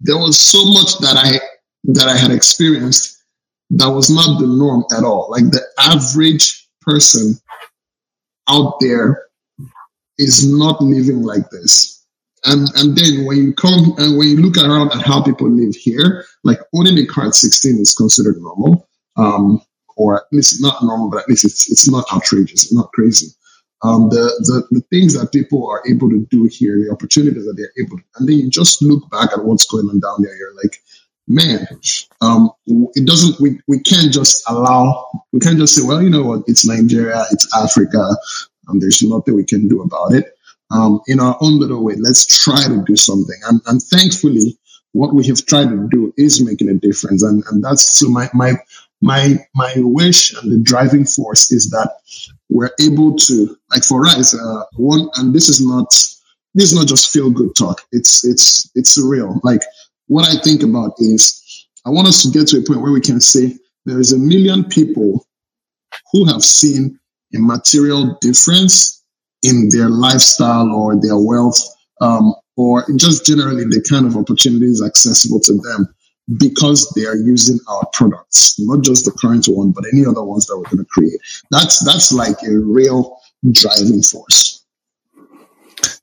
there was so much that I that I had experienced that was not the norm at all. Like the average person out there is not living like this. And and then when you come and when you look around at how people live here, like owning a car at 16 is considered normal. Um, or at least not normal, but at least it's it's not outrageous, not crazy. Um, the, the the things that people are able to do here, the opportunities that they're able to, and then you just look back at what's going on down there. You're like, man, um, it doesn't. We we can't just allow. We can't just say, well, you know what? It's Nigeria, it's Africa. Um, there's nothing we can do about it. Um, in our own little way, let's try to do something. And, and thankfully, what we have tried to do is making a difference. And, and that's so my, my, my, my wish and the driving force is that we're able to, like for us, uh, one, and this is not, this is not just feel good talk. It's, it's, it's real. Like what I think about is I want us to get to a point where we can say there is a million people who have seen a material difference in their lifestyle or their wealth, um, or just generally the kind of opportunities accessible to them because they are using our products, not just the current one, but any other ones that we're going to create. That's that's like a real driving force.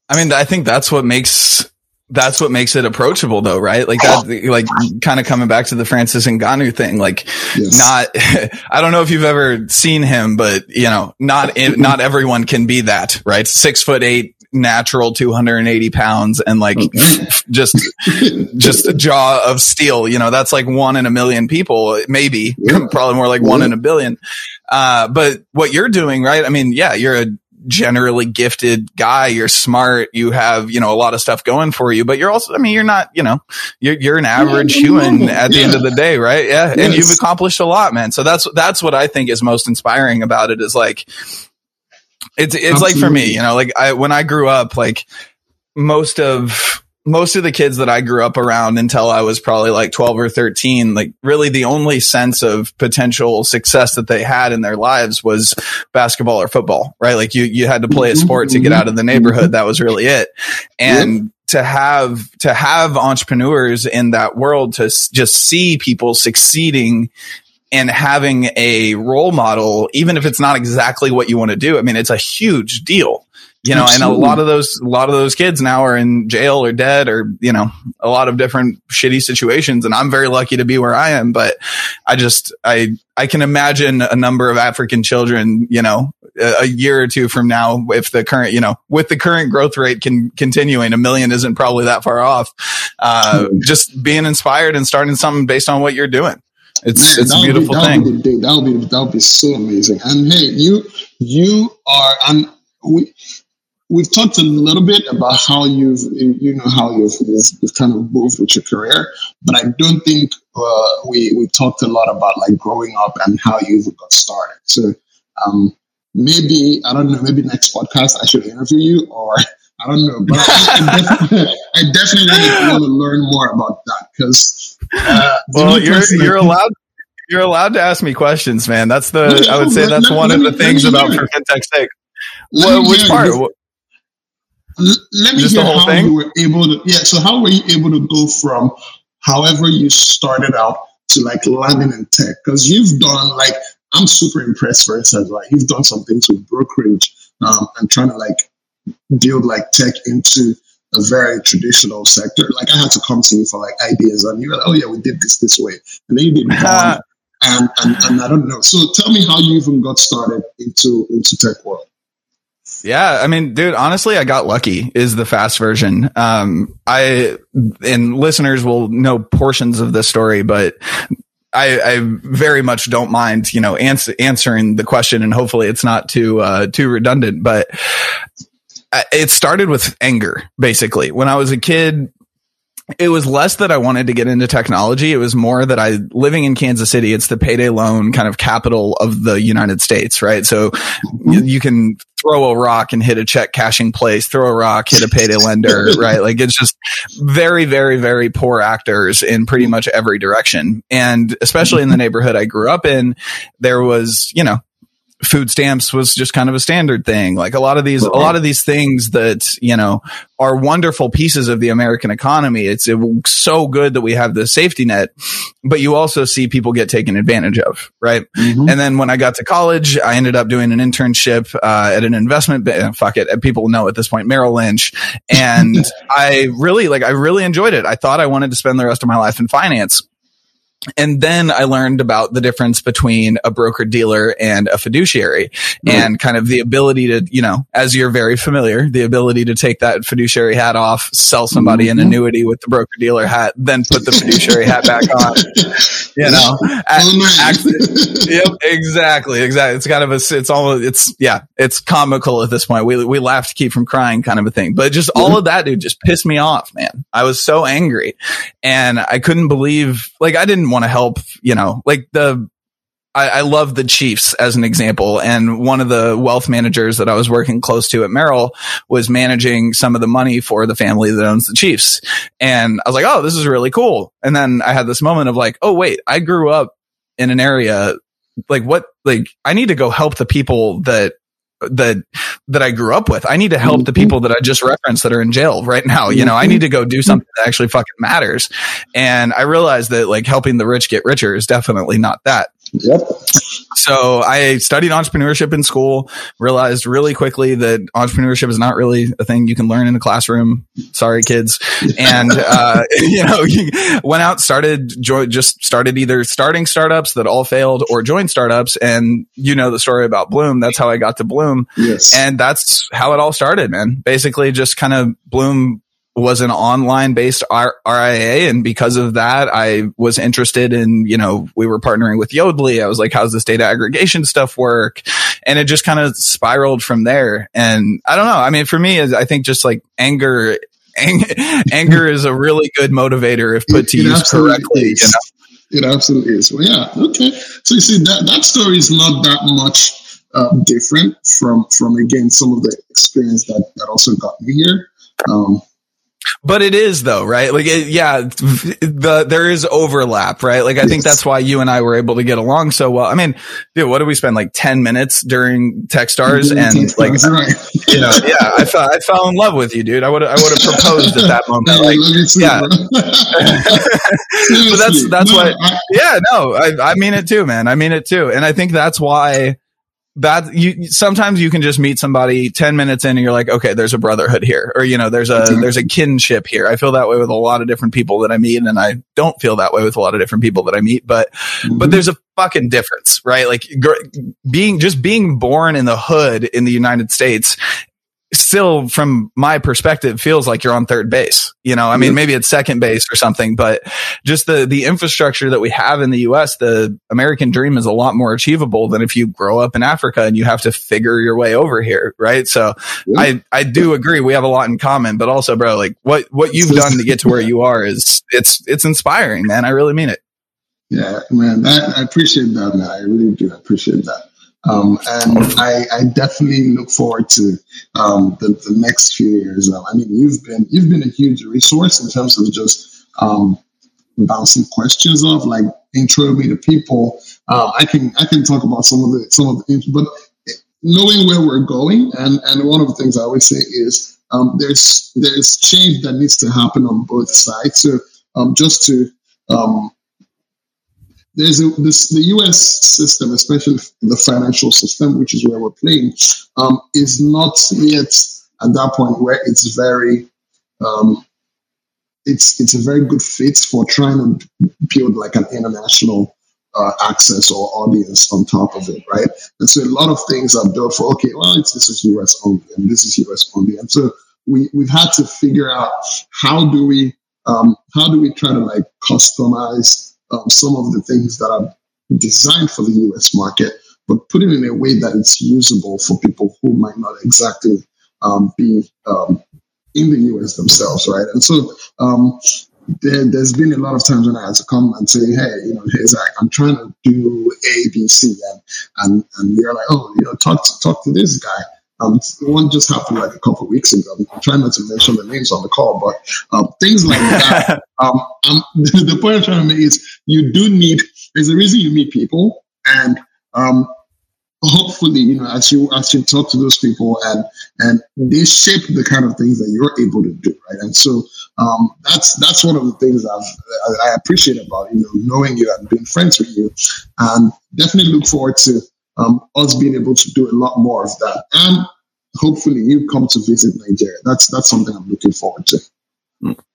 I mean, I think that's what makes that's what makes it approachable though, right? Like that, like kind of coming back to the Francis and Ngannou thing, like yes. not, I don't know if you've ever seen him, but you know, not, not everyone can be that, right? Six foot eight, natural 280 pounds and like just, just a jaw of steel, you know, that's like one in a million people, maybe yeah. probably more like yeah. one in a billion. Uh, but what you're doing, right? I mean, yeah, you're a generally gifted guy. You're smart. You have, you know, a lot of stuff going for you, but you're also, I mean, you're not, you know, you're, you're an average yeah, human at the yeah. end of the day, right? Yeah. Yes. And you've accomplished a lot, man. So that's, that's what I think is most inspiring about it is like, it's, it's Absolutely. like for me, you know, like I, when I grew up, like most of, most of the kids that I grew up around until I was probably like 12 or 13, like really the only sense of potential success that they had in their lives was basketball or football, right? Like you, you had to play a sport to get out of the neighborhood. That was really it. And to have, to have entrepreneurs in that world to s- just see people succeeding and having a role model, even if it's not exactly what you want to do. I mean, it's a huge deal you know, Absolutely. and a lot of those, a lot of those kids now are in jail or dead or, you know, a lot of different shitty situations. And I'm very lucky to be where I am, but I just, I, I can imagine a number of African children, you know, a, a year or two from now, if the current, you know, with the current growth rate can continuing, a million isn't probably that far off. Uh, just being inspired and starting something based on what you're doing. It's, Man, it's a beautiful be, thing. That would be, that would be so amazing. And hey, you, you are, and we, we've talked a little bit about how you've you know how you've, you've kind of moved with your career but i don't think uh, we we talked a lot about like growing up and how you got started so um, maybe i don't know maybe next podcast i should interview you or i don't know but i, I definitely, I definitely want to learn more about that because uh, well you're you're allowed you're allowed to ask me questions man that's the i would say that's let, one let, of the things about for fintech's sake what, which part? let me Just hear how thing? you were able to. Yeah. So how were you able to go from however you started out to like landing in tech? Because you've done like I'm super impressed. For instance, like you've done some things with brokerage um, and trying to like build like tech into a very traditional sector. Like I had to come to you for like ideas, and you were like, "Oh yeah, we did this this way," and then you did bond, and, and and I don't know. So tell me how you even got started into into tech world. Yeah, I mean, dude, honestly, I got lucky is the fast version. Um, I, and listeners will know portions of this story, but I, I very much don't mind, you know, ans- answering the question and hopefully it's not too, uh, too redundant, but it started with anger, basically. When I was a kid, it was less that I wanted to get into technology. It was more that I living in Kansas City, it's the payday loan kind of capital of the United States, right? So mm-hmm. you, you, can throw a rock and hit a check cashing place, throw a rock, hit a payday lender, right? Like it's just very, very, very poor actors in pretty much every direction. And especially in the neighborhood I grew up in, there was, you know, food stamps was just kind of a standard thing. Like a lot of these, a lot of these things that, you know, are wonderful pieces of the American economy. It's it, so good that we have the safety net, but you also see people get taken advantage of, right? Mm-hmm. And then when I got to college, I ended up doing an internship uh, at an investment. Fuck it, people know at this point Merrill Lynch, and I really like. I really enjoyed it. I thought I wanted to spend the rest of my life in finance and then I learned about the difference between a broker dealer and a fiduciary mm-hmm. and kind of the ability to, you know, as you're very familiar, the ability to take that fiduciary hat off, sell somebody mm-hmm. an annuity with the broker dealer hat, then put the fiduciary hat back on. You know, yep, exactly, exactly. It's kind of a, it's all, it's, yeah, it's comical at this point. We, we laugh to keep from crying kind of a thing, but just all mm-hmm. of that, dude, just pissed me off, man. I was so angry and I couldn't believe, like, I didn't want to help, you know, like the, I, I love the Chiefs as an example. And one of the wealth managers that I was working close to at Merrill was managing some of the money for the family that owns the Chiefs. And I was like, oh, this is really cool. And then I had this moment of like, oh, wait, I grew up in an area like what, like I need to go help the people that that that I grew up with. I need to help the mm-hmm. people that I just referenced that are in jail right now. You know, I need to go do something that actually fucking matters. And I realized that like helping the rich get richer is definitely not that. Yep. So I studied entrepreneurship in school, realized really quickly that entrepreneurship is not really a thing you can learn in a classroom. Sorry, kids. And, uh, you know, went out, started, just started either starting startups that all failed or joined startups. And you know the story about Bloom. That's how I got to Bloom. Yes. And that's how it all started, man. Basically just kind of Bloom was an online based R- RIA. And because of that, I was interested in, you know, we were partnering with Yodlee. I was like, how's this data aggregation stuff work? And it just kind of spiraled from there. And I don't know. I mean, for me, I think just like anger, ang- anger is a really good motivator if put to it use correctly. Is. You know? It absolutely is. Well, yeah. Okay. So you see that, that story is not that much uh, different from, from again, some of the experience that, that also got me here. Um, but it is though, right? Like, it, yeah, the, there is overlap, right? Like, I yes. think that's why you and I were able to get along so well. I mean, dude, what did we spend like 10 minutes during Techstars? And like, right. you know, yeah, I fell, I fell in love with you, dude. I would, I would have proposed at that moment. Like, yeah. but that's, that's no, why, I, yeah, no, I, I mean it too, man. I mean it too. And I think that's why, that you sometimes you can just meet somebody 10 minutes in and you're like okay there's a brotherhood here or you know there's a mm-hmm. there's a kinship here i feel that way with a lot of different people that i meet and i don't feel that way with a lot of different people that i meet but mm-hmm. but there's a fucking difference right like gr- being just being born in the hood in the united states still from my perspective feels like you're on third base. You know, I mean, maybe it's second base or something, but just the, the infrastructure that we have in the US, the American dream is a lot more achievable than if you grow up in Africa and you have to figure your way over here. Right. So yeah. I, I do agree. We have a lot in common, but also, bro, like what, what you've done to get to where you are is it's, it's inspiring, man. I really mean it. Yeah, man, I, I appreciate that, man. I really do appreciate that. Um, and I, I, definitely look forward to um, the, the, next few years. I mean, you've been you've been a huge resource in terms of just um, bouncing questions off, like intro me to people. Uh, I can I can talk about some of the some of the but knowing where we're going, and and one of the things I always say is um, there's there's change that needs to happen on both sides. So um, just to um, there's a, this, the US system, especially the financial system, which is where we're playing, um, is not yet at that point where it's very, um, it's it's a very good fit for trying to build like an international uh, access or audience on top of it, right? And so a lot of things are built for okay, well, this is US only and this is US only, and so we we've had to figure out how do we um, how do we try to like customize um, some of the things that are designed for the US market, but put it in a way that it's usable for people who might not exactly um, be um, in the US themselves, right? And so um, there, has been a lot of times when I had to come and say, hey, you know, hey Zach, I'm trying to do A, B, C, and and and they're like, oh, you know, talk to, talk to this guy. Um, one just happened like a couple of weeks ago. I'm trying not to mention the names on the call, but um, things like that. um, um, the point I'm trying to make is you do need. There's a reason you meet people, and um, hopefully, you know, as you as you talk to those people and and they shape the kind of things that you're able to do, right? And so um, that's that's one of the things I've, I appreciate about you know knowing you and being friends with you, and definitely look forward to um, us being able to do a lot more of that, and hopefully you come to visit Nigeria. That's that's something I'm looking forward to.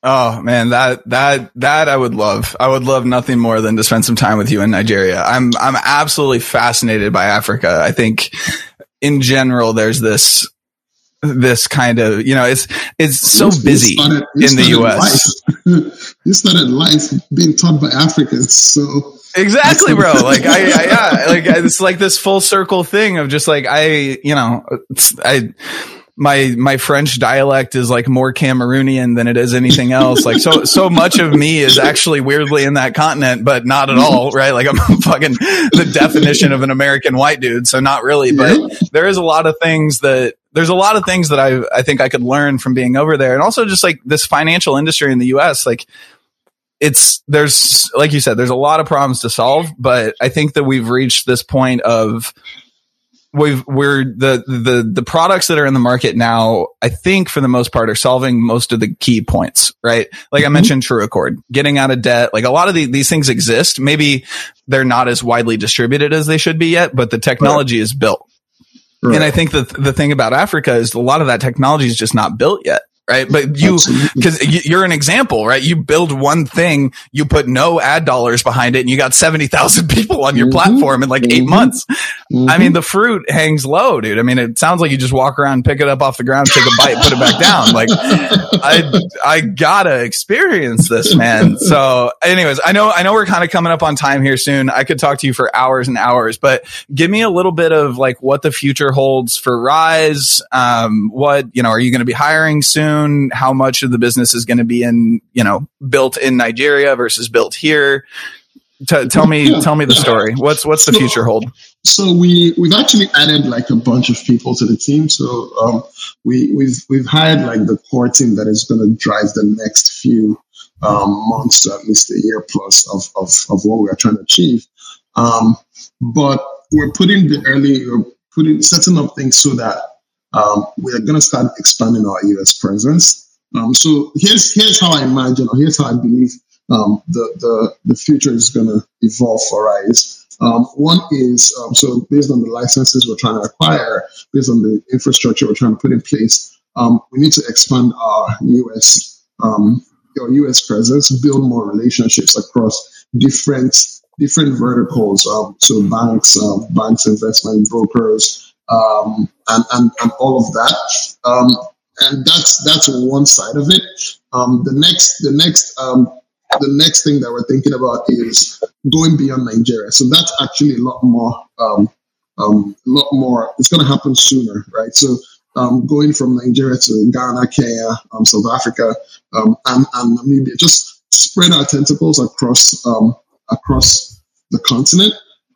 Oh man, that that that I would love. I would love nothing more than to spend some time with you in Nigeria. I'm I'm absolutely fascinated by Africa. I think in general there's this this kind of you know it's it's so you busy started, in the US. You started life being taught by Africans, so exactly, bro. Like I, I yeah, like it's like this full circle thing of just like I you know I my my French dialect is like more Cameroonian than it is anything else. Like so so much of me is actually weirdly in that continent, but not at all, right? Like I'm fucking the definition of an American white dude, so not really. But there is a lot of things that there's a lot of things that I I think I could learn from being over there, and also just like this financial industry in the U.S. Like it's there's like you said, there's a lot of problems to solve, but I think that we've reached this point of we've we're the the the products that are in the market now i think for the most part are solving most of the key points right like mm-hmm. i mentioned TrueAccord getting out of debt like a lot of the, these things exist maybe they're not as widely distributed as they should be yet but the technology right. is built right. and i think that the thing about africa is a lot of that technology is just not built yet right? But you, because you're an example, right? You build one thing, you put no ad dollars behind it, and you got 70,000 people on your mm-hmm. platform in like mm-hmm. eight months. Mm-hmm. I mean, the fruit hangs low, dude. I mean, it sounds like you just walk around, pick it up off the ground, take a bite, put it back down. Like, I, I gotta experience this, man. So, anyways, I know, I know we're kind of coming up on time here soon. I could talk to you for hours and hours, but give me a little bit of like what the future holds for Rise. Um, what, you know, are you going to be hiring soon? Soon, how much of the business is going to be in, you know, built in Nigeria versus built here. T- tell me, yeah. tell me the story. What's what's the so, future hold? So we we've actually added like a bunch of people to the team. So um, we we've we've hired like the core team that is going to drive the next few um, months to at least a year plus of of, of what we are trying to achieve. Um, but we're putting the early, we're putting setting up things so that um, we are going to start expanding our US presence. Um, so here's here's how I imagine, or here's how I believe um, the, the the future is going to evolve for Rise. Um, one is um, so based on the licenses we're trying to acquire, based on the infrastructure we're trying to put in place, um, we need to expand our US our US presence, build more relationships across different different verticals. so banks, banks, investment brokers, um, and, and, and all of that. Um, and that's that's one side of it. Um, the next the next um, the next thing that we're thinking about is going beyond Nigeria. So that's actually a lot more um, um, a lot more. It's going to happen sooner, right? So um, going from Nigeria to Ghana, Kenya, um, South Africa, um, and, and Namibia, just spread our tentacles across um, across the continent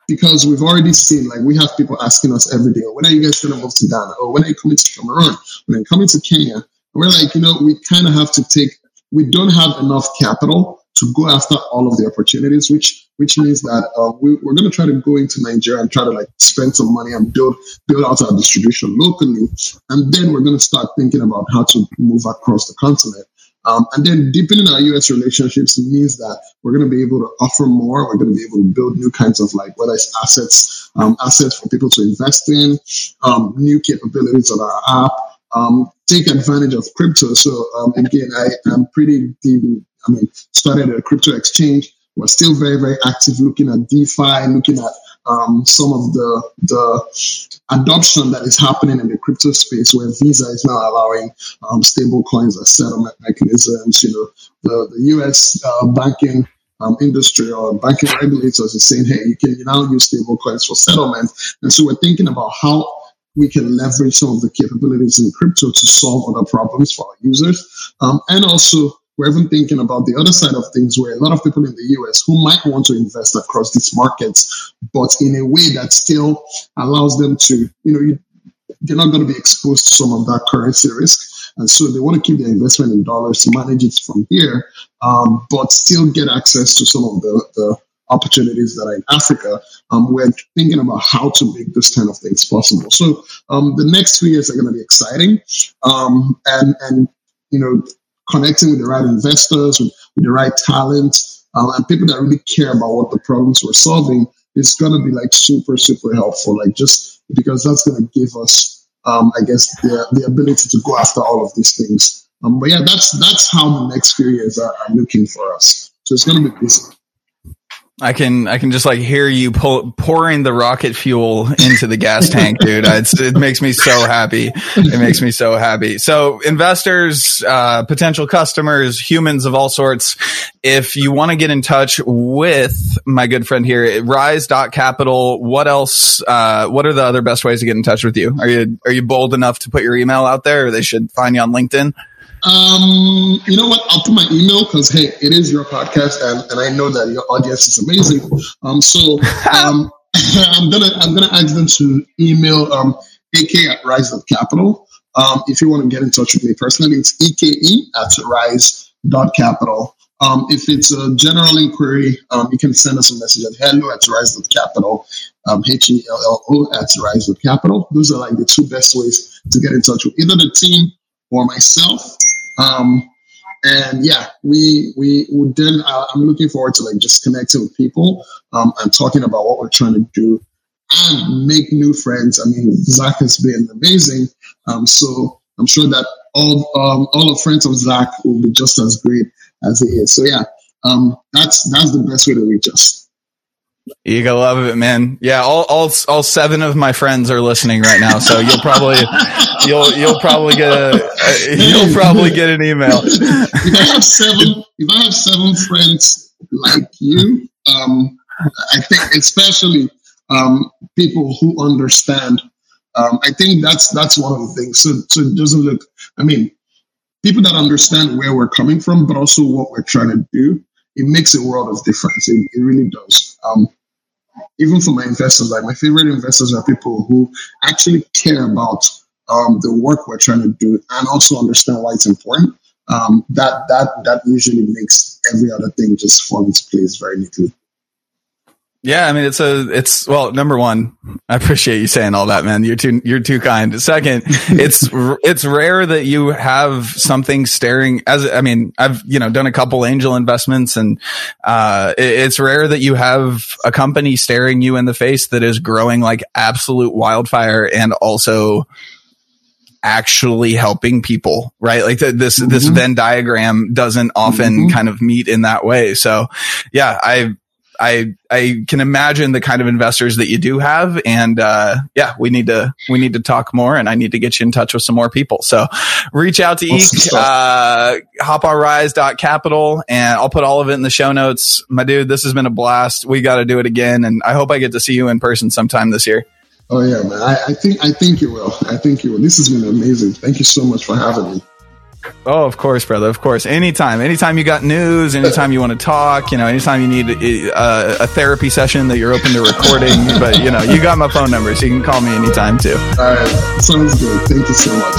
because we've already seen like we have people asking us every day, oh, when are you guys gonna move to Ghana? Or when are you coming to Cameroon? When are you coming to Kenya? And we're like, you know, we kind of have to take we don't have enough capital to go after all of the opportunities, which which means that uh, we, are going to try to go into Nigeria and try to like spend some money and build build out our distribution locally, and then we're going to start thinking about how to move across the continent. Um, and then deepening our US relationships means that we're going to be able to offer more. We're going to be able to build new kinds of like whether it's assets, um, assets for people to invest in, um, new capabilities on our app, um, take advantage of crypto. So um, again, I am pretty deep. I mean, started a crypto exchange. We're still very, very active looking at DeFi, looking at um, some of the the adoption that is happening in the crypto space, where Visa is now allowing um, stable coins as settlement mechanisms. You know, the the U.S. Uh, banking um, industry or banking regulators are saying, hey, you can now use stable coins for settlement, and so we're thinking about how we can leverage some of the capabilities in crypto to solve other problems for our users, um, and also we're even thinking about the other side of things where a lot of people in the US who might want to invest across these markets, but in a way that still allows them to, you know, you, they're not going to be exposed to some of that currency risk. And so they want to keep their investment in dollars to manage it from here, um, but still get access to some of the, the opportunities that are in Africa. Um, we're thinking about how to make this kind of things possible. So um, the next three years are going to be exciting, um, and and you know connecting with the right investors, with, with the right talent, um, and people that really care about what the problems we're solving is going to be like super super helpful. Like just because that's going to give us, um, I guess, the the ability to go after all of these things. Um, but yeah, that's that's how the next few years are, are looking for us. So it's going to be busy. I can I can just like hear you pull, pouring the rocket fuel into the gas tank, dude. It's, it makes me so happy. It makes me so happy. So investors, uh, potential customers, humans of all sorts, if you want to get in touch with my good friend here, rise.capital, what else, uh, what are the other best ways to get in touch with you? Are you, are you bold enough to put your email out there or they should find you on LinkedIn? Um, you know what? I'll put my email because hey, it is your podcast, and, and I know that your audience is amazing. Um, so um, I'm gonna I'm gonna ask them to email um ak at rise of capital. Um, if you want to get in touch with me personally, it's eke at rise dot capital. Um, if it's a general inquiry, um, you can send us a message at hello at rise of capital, um, H E L L O at rise of capital. Those are like the two best ways to get in touch with either the team or myself. Um, and yeah, we we would then. Uh, I'm looking forward to like just connecting with people um, and talking about what we're trying to do and make new friends. I mean, Zach has been amazing. Um, so I'm sure that all um, all the friends of Zach will be just as great as he is. So yeah, um, that's that's the best way to reach us. You gotta love it, man. Yeah, all, all all seven of my friends are listening right now, so you'll probably you'll you'll probably get a you'll probably get an email. If I have seven, if I have seven friends like you, um, I think especially um, people who understand. Um, I think that's that's one of the things. So so it doesn't look. I mean, people that understand where we're coming from, but also what we're trying to do. It makes a world of difference. It, it really does. Um, even for my investors, like my favorite investors are people who actually care about um, the work we're trying to do and also understand why it's important. Um, that that that usually makes every other thing just fall into place very neatly. Yeah, I mean it's a it's well number one, I appreciate you saying all that, man. You're too you're too kind. Second, it's it's rare that you have something staring as I mean I've you know done a couple angel investments and uh, it, it's rare that you have a company staring you in the face that is growing like absolute wildfire and also actually helping people, right? Like the, this, mm-hmm. this Venn diagram doesn't often mm-hmm. kind of meet in that way. So yeah, I, I I can imagine the kind of investors that you do have, and uh, yeah, we need to we need to talk more, and I need to get you in touch with some more people. So reach out to Eke, uh, hoponrise.capital, and I'll put all of it in the show notes. My dude, this has been a blast. We got to do it again, and I hope I get to see you in person sometime this year. Oh yeah, man. I, I think I think you will. I think you will. This has been amazing. Thank you so much for having me. Oh, of course, brother. Of course. Anytime. Anytime you got news, anytime you want to talk, you know, anytime you need a, a, therapy session that you're open to recording. but, you know, you got my phone number, so you can call me anytime too. All right. Sounds good. Thank you so much.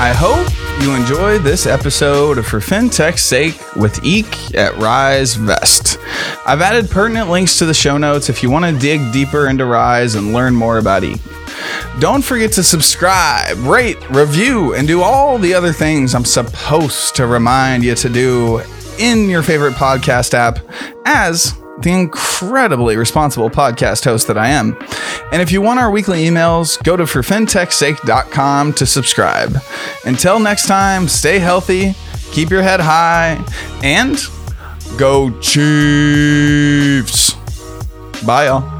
I hope you enjoyed this episode of For FinTech's Sake with Eke at RiseVest. I've added pertinent links to the show notes if you want to dig deeper into Rise and learn more about Eke. Don't forget to subscribe, rate, review, and do all the other things I'm supposed to remind you to do in your favorite podcast app as the incredibly responsible podcast host that I am. And if you want our weekly emails, go to forfintechsake.com to subscribe. Until next time, stay healthy, keep your head high, and go Chiefs. Bye, y'all.